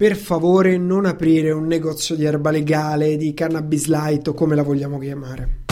per favore non aprire un negozio di erba legale, di cannabis light o come la vogliamo chiamare.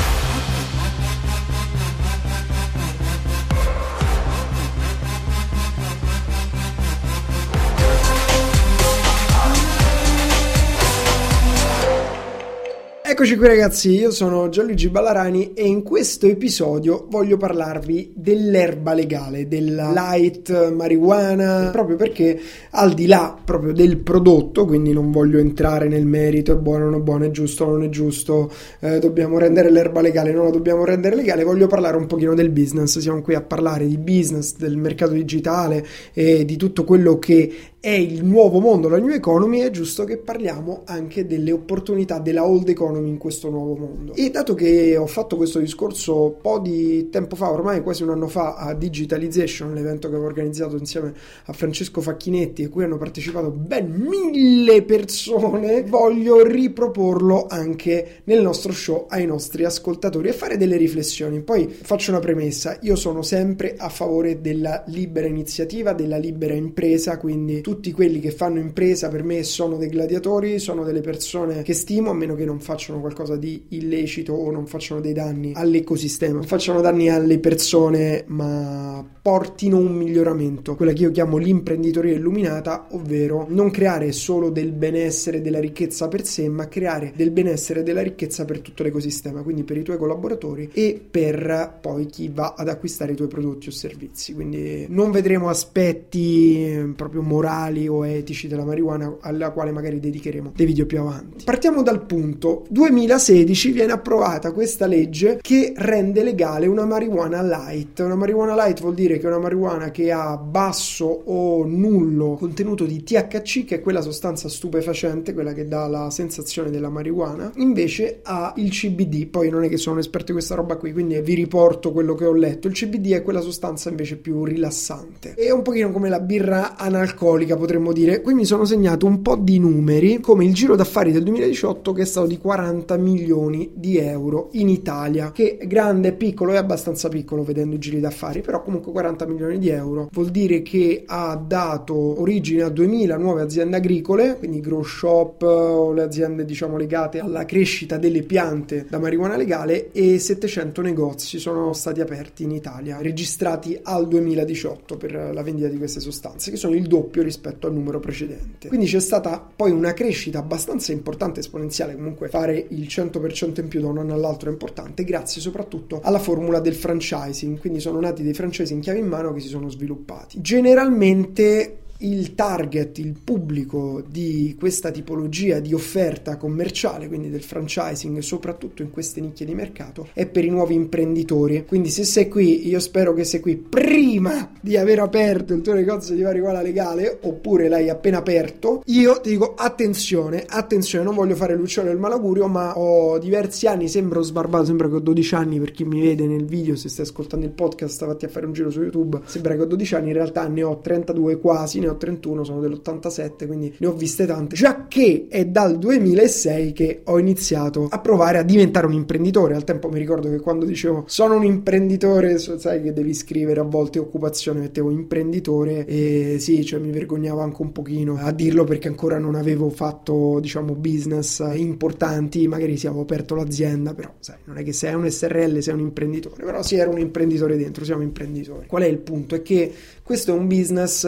Eccoci qui ragazzi, io sono Gianluigi Ballarani e in questo episodio voglio parlarvi dell'erba legale, della light marijuana, proprio perché al di là proprio del prodotto, quindi non voglio entrare nel merito, è buono, non è buono, è giusto, non è giusto, eh, dobbiamo rendere l'erba legale, non la dobbiamo rendere legale, voglio parlare un pochino del business, siamo qui a parlare di business, del mercato digitale e di tutto quello che è il nuovo mondo, la new economy, è giusto che parliamo anche delle opportunità della old economy in questo nuovo mondo. E dato che ho fatto questo discorso un po' di tempo fa, ormai quasi un anno fa, a Digitalization, l'evento che avevo organizzato insieme a Francesco Facchinetti, a cui hanno partecipato ben mille persone, voglio riproporlo anche nel nostro show ai nostri ascoltatori e fare delle riflessioni. Poi faccio una premessa, io sono sempre a favore della libera iniziativa, della libera impresa, quindi tutti quelli che fanno impresa per me sono dei gladiatori, sono delle persone che stimo, a meno che non facciano qualcosa di illecito o non facciano dei danni all'ecosistema, facciano danni alle persone, ma portino un miglioramento, quella che io chiamo l'imprenditoria illuminata, ovvero non creare solo del benessere e della ricchezza per sé, ma creare del benessere e della ricchezza per tutto l'ecosistema, quindi per i tuoi collaboratori e per poi chi va ad acquistare i tuoi prodotti o servizi. Quindi non vedremo aspetti proprio morali morali o etici della marijuana alla quale magari dedicheremo dei video più avanti. Partiamo dal punto 2016 viene approvata questa legge che rende legale una marijuana light. Una marijuana light vuol dire che è una marijuana che ha basso o nullo contenuto di THC, che è quella sostanza stupefacente, quella che dà la sensazione della marijuana, invece ha il CBD. Poi non è che sono un esperto di questa roba qui, quindi vi riporto quello che ho letto. Il CBD è quella sostanza invece più rilassante. È un pochino come la birra analcolica storica potremmo dire. Qui mi sono segnato un po' di numeri, come il giro d'affari del 2018 che è stato di 40 milioni di euro in Italia, che grande, piccolo, è abbastanza piccolo vedendo i giri d'affari, però comunque 40 milioni di euro vuol dire che ha dato origine a 2000 nuove aziende agricole, quindi grow shop o le aziende diciamo legate alla crescita delle piante da marijuana legale e 700 negozi sono stati aperti in Italia, registrati al 2018 per la vendita di queste sostanze, che sono il doppio rispetto rispetto al numero precedente. Quindi c'è stata poi una crescita abbastanza importante, esponenziale, comunque fare il 100% in più da un anno all'altro è importante, grazie soprattutto alla formula del franchising, quindi sono nati dei franchising chiave in mano che si sono sviluppati. Generalmente il target, il pubblico di questa tipologia di offerta commerciale, quindi del franchising, soprattutto in queste nicchie di mercato, è per i nuovi imprenditori. Quindi se sei qui, io spero che sei qui prima di aver aperto il tuo negozio di marijuana legale, oppure l'hai appena aperto, io ti dico attenzione, attenzione, non voglio fare l'uccello del malaugurio, ma ho diversi anni, sembro sbarbato, sembra che ho 12 anni per chi mi vede nel video, se stai ascoltando il podcast, vatti a fare un giro su YouTube, sembra che ho 12 anni, in realtà ne ho 32 quasi, ne ho 31, sono dell'87, quindi ne ho viste tante. Già che è dal 2006 che ho iniziato a provare a diventare un imprenditore. Al tempo mi ricordo che quando dicevo sono un imprenditore, sai che devi scrivere a volte occupazione, mettevo imprenditore e sì, cioè mi vergognavo anche un pochino a dirlo perché ancora non avevo fatto, diciamo, business importanti, magari sì, avevo aperto l'azienda, però sai, non è che sei un SRL, sei un imprenditore, però sì, ero un imprenditore dentro, siamo imprenditori. Qual è il punto? È che questo è un business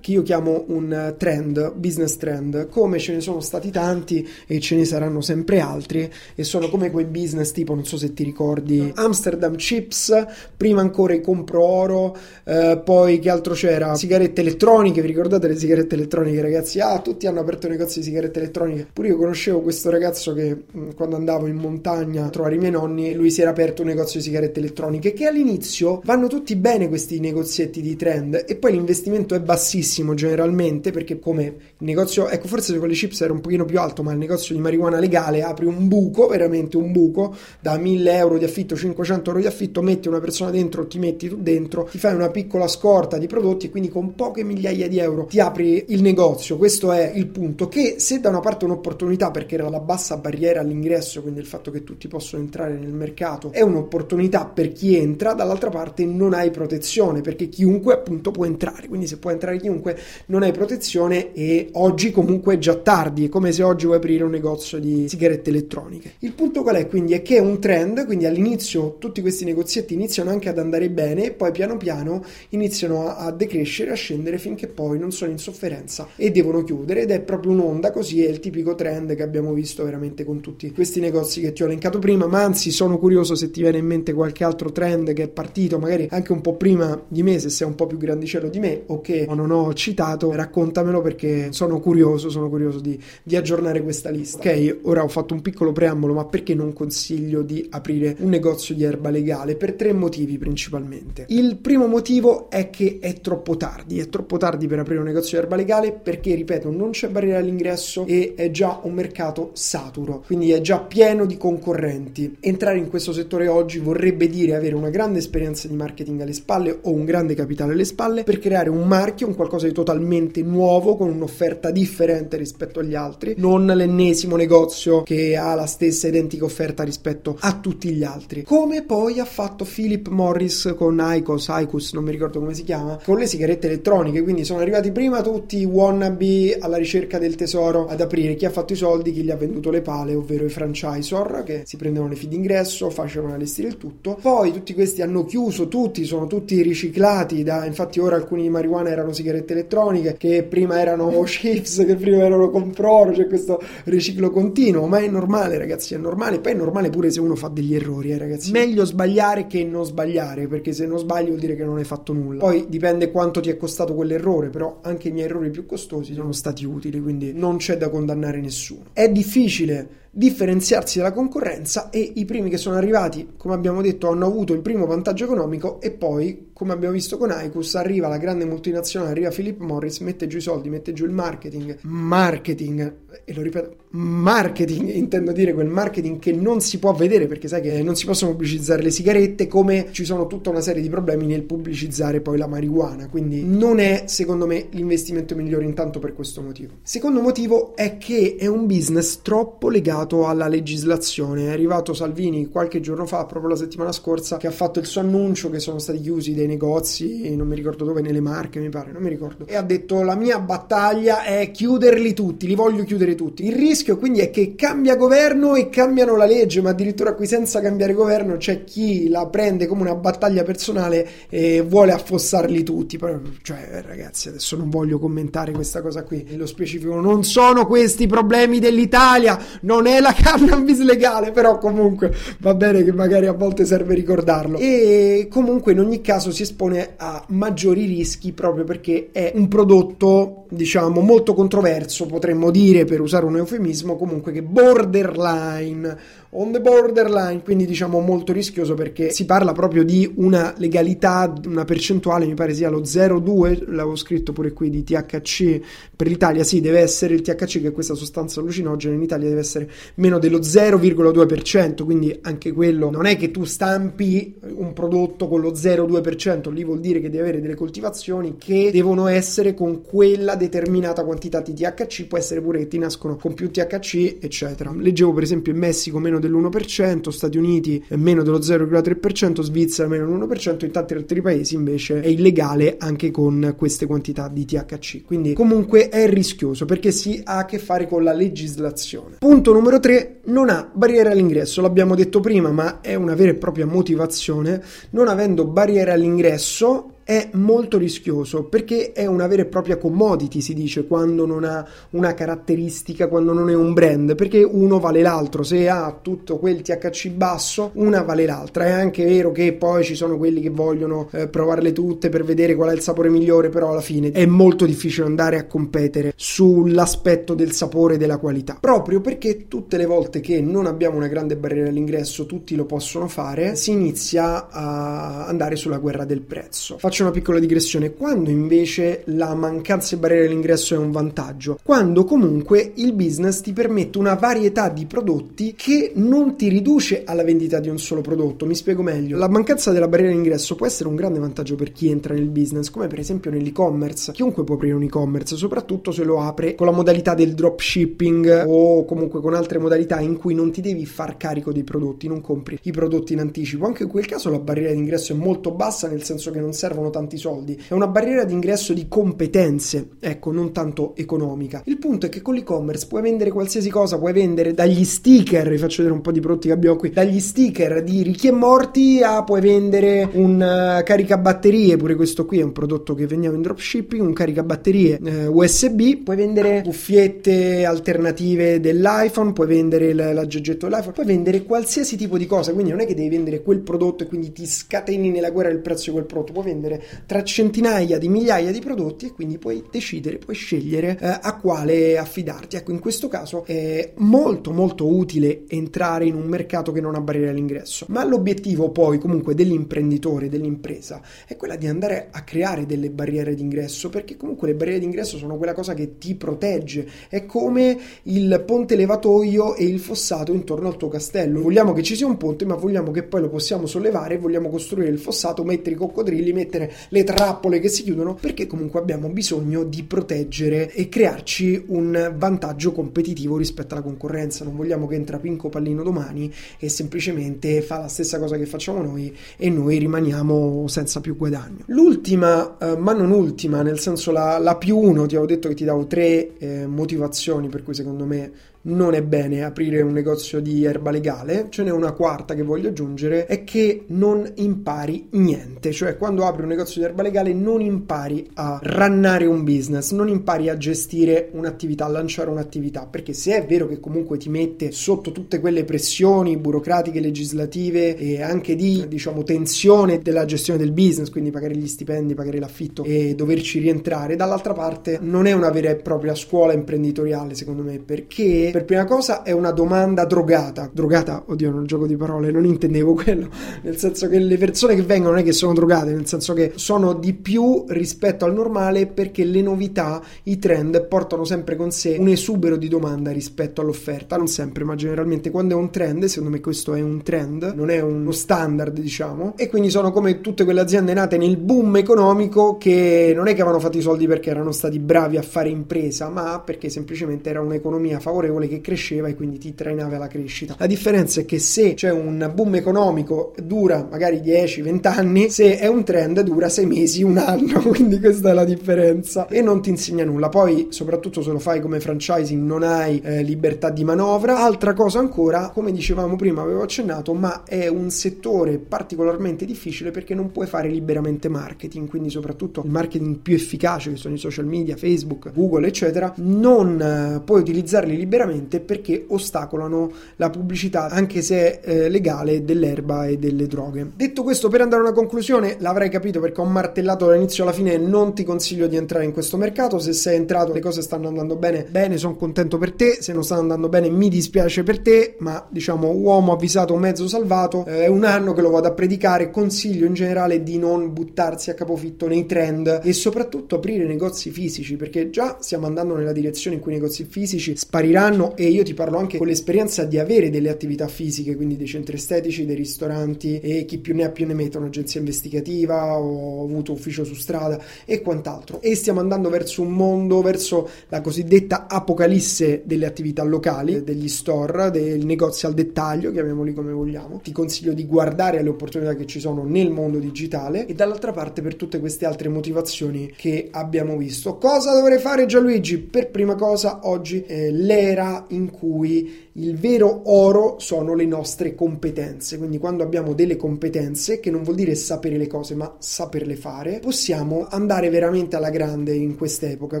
che io chiamo un trend, business trend, come ce ne sono stati tanti e ce ne saranno sempre altri e sono come quei business tipo, non so se ti ricordi, Amsterdam Chips, prima ancora i compro oro, eh, poi che altro c'era? Sigarette elettroniche, vi ricordate le sigarette elettroniche ragazzi? Ah, tutti hanno aperto negozi di sigarette elettroniche, pure io conoscevo questo ragazzo che mm, quando andavo in montagna a trovare i miei nonni, lui si era aperto un negozio di sigarette elettroniche che all'inizio vanno tutti bene questi negozietti di trend e poi l'investimento è bassissimo generalmente perché come il negozio, ecco forse con le chips era un pochino più alto, ma il negozio di marijuana legale apri un buco, veramente un buco, da 1000 euro di affitto, 500 euro di affitto, metti una persona dentro, ti metti tu dentro, ti fai una piccola scorta di prodotti quindi con poche migliaia di euro ti apri il negozio. Questo è il punto che se da una parte è un'opportunità perché era la bassa barriera all'ingresso, quindi il fatto che tutti possono entrare nel mercato è un'opportunità per chi entra, dall'altra parte non hai protezione perché chiunque appunto può entrare, quindi se può entrare chiunque non hai protezione e oggi comunque è già tardi, è come se oggi vuoi aprire un negozio di sigarette elettroniche. Il punto qual è quindi? È che è un trend, quindi all'inizio tutti questi negozietti iniziano anche ad andare bene e poi piano piano iniziano a, a decrescere, a scendere finché poi non sono in sofferenza e devono chiudere ed è proprio un'onda così, è il tipico trend che abbiamo visto veramente con tutti questi negozi che ti ho elencato prima, ma anzi sono curioso se ti viene in mente qualche altro trend che è partito magari anche un po' prima di me, se sei un po' più grandicello di me o che non ho citato, raccontamelo perché sono curioso, sono curioso di, di aggiornare questa lista. Ok, ora ho fatto un piccolo preambolo, ma perché non consiglio di aprire un negozio di erba legale? Per tre motivi principalmente. Il primo motivo è che è troppo tardi, è troppo tardi per aprire un negozio di erba legale perché, ripeto, non c'è barriera all'ingresso e è già un mercato saturo, quindi è già pieno di concorrenti. Entrare in questo settore oggi vorrebbe dire avere una grande esperienza di marketing alle spalle o un grande capitale alle spalle per creare un marchio, un qualcosa di totalmente nuovo con un'offerta differente rispetto agli altri, non l'ennesimo negozio che ha la stessa identica offerta rispetto a tutti gli altri. Come poi ha fatto Philip Morris con Icos, Icos non mi ricordo come si chiama, con le sigarette elettroniche, quindi sono arrivati prima tutti i wannabe alla ricerca del tesoro ad aprire chi ha fatto i soldi, chi gli ha venduto le pale, ovvero i franchisor che si prendevano le fee d'ingresso, facevano allestire il tutto. Poi tutti questi hanno chiuso, tutti sono tutti riciclati da infatti ora alcuni di marijuana erano sigarette elettroniche che prima erano chips, che prima erano comproro, c'è questo riciclo continuo, ma è normale ragazzi, è normale, poi è normale pure se uno fa degli errori, eh, ragazzi. Meglio sbagliare che non sbagliare, perché se non sbagli vuol dire che non hai fatto nulla. Poi dipende quanto ti è costato quell'errore, però anche i miei errori più costosi sono stati utili, quindi non c'è da condannare nessuno. È difficile differenziarsi dalla concorrenza e i primi che sono arrivati, come abbiamo detto, hanno avuto il primo vantaggio economico e poi, come abbiamo visto con Icus, arriva la grande multinazionale, arriva Philip Morris, mette giù i soldi, mette giù il marketing, marketing, e lo ripeto, marketing, intendo dire quel marketing che non si può vedere perché sai che non si possono pubblicizzare le sigarette come ci sono tutta una serie di problemi nel pubblicizzare poi la marijuana, quindi non è secondo me l'investimento migliore intanto per questo motivo. Secondo motivo è che è un business troppo legato alla legislazione. È arrivato Salvini qualche giorno fa, proprio la settimana scorsa, che ha fatto il suo annuncio che sono stati chiusi dei negozi, non mi ricordo dove, nelle Marche mi pare, non mi ricordo. E ha detto la mia battaglia è chiuderli tutti, li voglio chiudere tutti. Il rischio quindi è che cambia governo e cambiano la legge, ma addirittura qui senza cambiare governo c'è chi la prende come una battaglia personale e vuole affossarli tutti. Cioè, ragazzi, adesso non voglio commentare questa cosa qui. Nello specifico non sono questi i problemi dell'Italia, non è la cannabis legale, però comunque va bene che magari a volte serve ricordarlo. E comunque in ogni caso si espone a maggiori rischi proprio perché è un prodotto, diciamo, molto controverso, potremmo dire per usare un eufemismo, comunque che borderline on the borderline, quindi diciamo molto rischioso perché si parla proprio di una legalità, una percentuale, mi pare sia lo 0,2, l'avevo scritto pure qui di THC per l'Italia, sì, deve essere il THC che è questa sostanza allucinogena, in Italia deve essere meno dello 0,2%, quindi anche quello non è che tu stampi un prodotto con lo 0,2%, lì vuol dire che devi avere delle coltivazioni che devono essere con quella determinata quantità di THC, può essere pure che ti nascono con più THC, eccetera. Leggevo per esempio in Messico meno dell'1%, Stati Uniti meno dello 0,3%, Svizzera meno dell'1%, in tanti altri paesi invece è illegale anche con queste quantità di THC. Quindi comunque è rischioso perché si ha a che fare con la legislazione. Punto numero 3, non ha barriere all'ingresso, l'abbiamo detto prima, ma è una vera e propria motivazione. Non avendo barriere all'ingresso è molto rischioso perché è una vera e propria commodity, si dice, quando non ha una caratteristica, quando non è un brand, perché uno vale l'altro, se ha tutto quel THC basso, una vale l'altra. È anche vero che poi ci sono quelli che vogliono eh, provarle tutte per vedere qual è il sapore migliore, però alla fine è molto difficile andare a competere sull'aspetto del sapore e della qualità, proprio perché tutte le volte che non abbiamo una grande barriera all'ingresso, tutti lo possono fare, si inizia a andare sulla guerra del prezzo. Faccio una piccola digressione. Quando invece la mancanza di barriere all'ingresso è un vantaggio? Quando comunque il business ti permette una varietà di prodotti che non ti riduce alla vendita di un solo prodotto. Mi spiego meglio. La mancanza della barriera all'ingresso può essere un grande vantaggio per chi entra nel business, come per esempio nell'e-commerce. Chiunque può aprire un e-commerce, soprattutto se lo apre con la modalità del dropshipping o comunque con altre modalità in cui non ti devi far carico dei prodotti, non compri i prodotti in anticipo. Anche in quel caso la barriera d'ingresso è molto bassa, nel senso che non servono servono tanti soldi, è una barriera d'ingresso di competenze, ecco, non tanto economica. Il punto è che con l'e-commerce puoi vendere qualsiasi cosa, puoi vendere dagli sticker, vi faccio vedere un po' di prodotti che abbiamo qui, dagli sticker di ricchi e morti a puoi vendere un uh, caricabatterie, pure questo qui è un prodotto che vendiamo in dropshipping, un caricabatterie uh, USB, puoi vendere cuffiette alternative dell'iPhone, puoi vendere l'aggeggetto dell'iPhone, puoi vendere qualsiasi tipo di cosa, quindi non è che devi vendere quel prodotto e quindi ti scateni nella guerra il prezzo di quel prodotto, puoi vendere tra centinaia di migliaia di prodotti e quindi puoi decidere, puoi scegliere uh, a quale affidarti. Ecco, in questo caso è molto molto utile entrare in un mercato che non ha barriere all'ingresso, ma l'obiettivo poi comunque dell'imprenditore, dell'impresa, è quella di andare a creare delle barriere d'ingresso, perché comunque le barriere d'ingresso sono quella cosa che ti protegge, è come il ponte levatoio e il fossato intorno al tuo castello. Vogliamo che ci sia un ponte, ma vogliamo che poi lo possiamo sollevare, vogliamo costruire il fossato, mettere i coccodrilli, mettere le trappole che si chiudono, perché comunque abbiamo bisogno di proteggere e crearci un vantaggio competitivo rispetto alla concorrenza. Non vogliamo che entra Pinco Pallino domani e semplicemente fa la stessa cosa che facciamo noi e noi rimaniamo senza più guadagno. L'ultima, eh, ma non ultima, nel senso la, la, più uno, ti avevo detto che ti davo tre eh, motivazioni per cui secondo me non è bene aprire un negozio di erba legale, ce n'è una quarta che voglio aggiungere, è che non impari niente, cioè quando apri un negozio di erba legale non impari a rannare un business, non impari a gestire un'attività, a lanciare un'attività, perché se è vero che comunque ti mette sotto tutte quelle pressioni burocratiche, legislative e anche di, diciamo, tensione della gestione del business, quindi pagare gli stipendi, pagare l'affitto e doverci rientrare, dall'altra parte non è una vera e propria scuola imprenditoriale, secondo me, perché per prima cosa è una domanda drogata. Drogata, oddio, non gioco di parole, non intendevo quello. Nel senso che le persone che vengono non è che sono drogate, nel senso che sono di più rispetto al normale perché le novità, i trend portano sempre con sé un esubero di domanda rispetto all'offerta. Non sempre, ma generalmente quando è un trend, secondo me questo è un trend, non è uno standard, diciamo. E quindi sono come tutte quelle aziende nate nel boom economico che non è che avevano fatto i soldi perché erano stati bravi a fare impresa, ma perché semplicemente era un'economia favorevole variabile che cresceva e quindi ti trainava la crescita. La differenza è che se c'è un boom economico dura magari 10-20 anni, se è un trend dura 6 mesi, un anno, quindi questa è la differenza e non ti insegna nulla. Poi soprattutto se lo fai come franchising non hai eh, libertà di manovra. Altra cosa ancora, come dicevamo prima, avevo accennato, ma è un settore particolarmente difficile perché non puoi fare liberamente marketing, quindi soprattutto il marketing più efficace che sono i social media, Facebook, Google, eccetera, non eh, puoi utilizzarli liberamente sicuramente perché ostacolano la pubblicità, anche se eh, legale, dell'erba e delle droghe. Detto questo, per andare a una conclusione, l'avrai capito perché ho martellato dall'inizio alla fine, non ti consiglio di entrare in questo mercato, se sei entrato le cose stanno andando bene, bene, sono contento per te, se non stanno andando bene mi dispiace per te, ma diciamo uomo avvisato, mezzo salvato, eh, è un anno che lo vado a predicare, consiglio in generale di non buttarsi a capofitto nei trend e soprattutto aprire negozi fisici, perché già stiamo andando nella direzione in cui i negozi fisici spariranno anno e io ti parlo anche con l'esperienza di avere delle attività fisiche, quindi dei centri estetici, dei ristoranti e chi più ne ha più ne mette, un'agenzia investigativa, ho avuto ufficio su strada e quant'altro. E stiamo andando verso un mondo, verso la cosiddetta apocalisse delle attività locali, degli store, dei negozi al dettaglio, chiamiamoli come vogliamo. Ti consiglio di guardare alle opportunità che ci sono nel mondo digitale e dall'altra parte per tutte queste altre motivazioni che abbiamo visto. Cosa dovrei fare Gianluigi? Per prima cosa oggi eh, l'era in cui il vero oro sono le nostre competenze. Quindi quando abbiamo delle competenze, che non vuol dire sapere le cose, ma saperle fare, possiamo andare veramente alla grande in quest'epoca.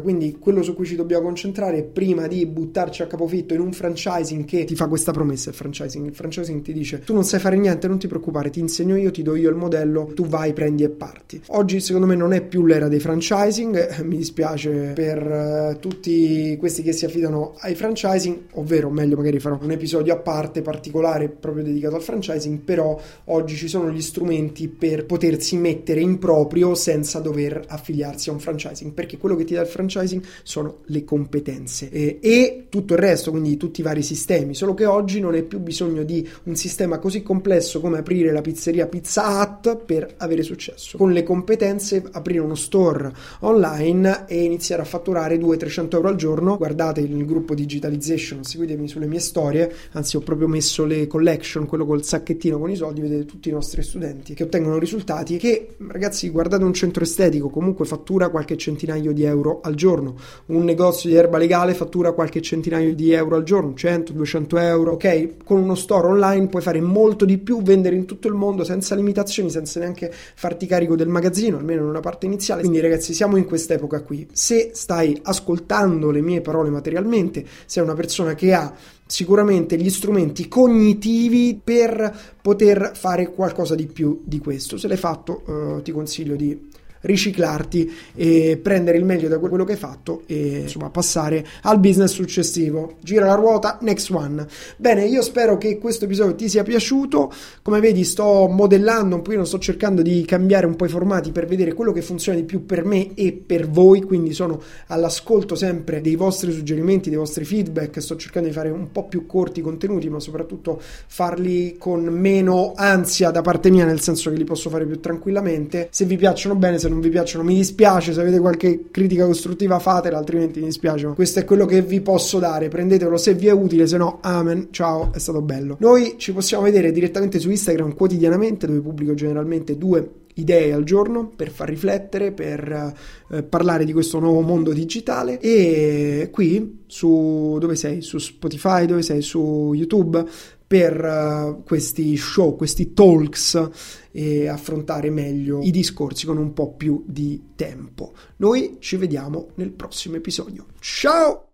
Quindi quello su cui ci dobbiamo concentrare prima di buttarci a capofitto in un franchising che ti fa questa promessa, il franchising. Il franchising ti dice tu non sai fare niente, non ti preoccupare, ti insegno io, ti do io il modello, tu vai, prendi e parti. Oggi secondo me non è più l'era dei franchising, mi dispiace per uh, tutti questi che si affidano ai franchising, ovvero meglio magari farò un episodio a parte particolare proprio dedicato al franchising, però oggi ci sono gli strumenti per potersi mettere in proprio senza dover affiliarsi a un franchising, perché quello che ti dà il franchising sono le competenze e, e tutto il resto, quindi tutti i vari sistemi, solo che oggi non hai più bisogno di un sistema così complesso come aprire la pizzeria Pizza Hut per avere successo. Con le competenze aprire uno store online e iniziare a fatturare 200-300 euro al giorno, guardate il gruppo Digitalizzazione monetization, seguitemi sulle mie storie, anzi ho proprio messo le collection, quello col sacchettino con i soldi, vedete tutti i nostri studenti che ottengono risultati che ragazzi guardate un centro estetico, comunque fattura qualche centinaio di euro al giorno, un negozio di erba legale fattura qualche centinaio di euro al giorno, 100, 200 euro, ok? Con uno store online puoi fare molto di più, vendere in tutto il mondo senza limitazioni, senza neanche farti carico del magazzino, almeno in una parte iniziale. Quindi ragazzi siamo in quest'epoca qui. Se stai ascoltando le mie parole materialmente, sei una persona che ha sicuramente gli strumenti cognitivi per poter fare qualcosa di più di questo. Se l'hai fatto, eh, ti consiglio di riciclarti e prendere il meglio da quello che hai fatto e insomma passare al business successivo. Gira la ruota, next one. Bene, io spero che questo episodio ti sia piaciuto. Come vedi, sto modellando un pochino, sto cercando di cambiare un po' i formati per vedere quello che funziona di più per me e per voi. Quindi sono all'ascolto sempre dei vostri suggerimenti, dei vostri feedback. Sto cercando di fare un po' più corti i contenuti, ma soprattutto farli con meno ansia da parte mia, nel senso che li posso fare più tranquillamente. Se vi piacciono bene, se non vi piacciono mi dispiace, se avete qualche critica costruttiva fatela, altrimenti mi dispiace, ma questo è quello che vi posso dare, prendetelo se vi è utile, se no amen, ciao, è stato bello. Noi ci possiamo vedere direttamente su Instagram quotidianamente, dove pubblico generalmente due idee al giorno per far riflettere, per eh, parlare di questo nuovo mondo digitale e qui su dove sei? Su Spotify, dove sei? Su YouTube per uh, questi show, questi talks e affrontare meglio i discorsi con un po' più di tempo. Noi ci vediamo nel prossimo episodio. Ciao!